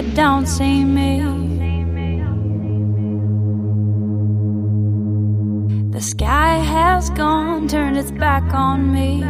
you don't see me. The sky has gone, turned its back on me.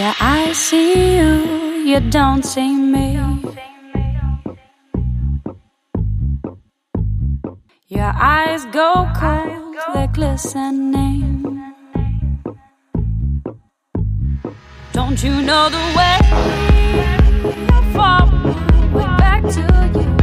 Yeah, I see you, you don't see me. Your eyes go cold, they're glistening. Don't you know the way? I fall back to you.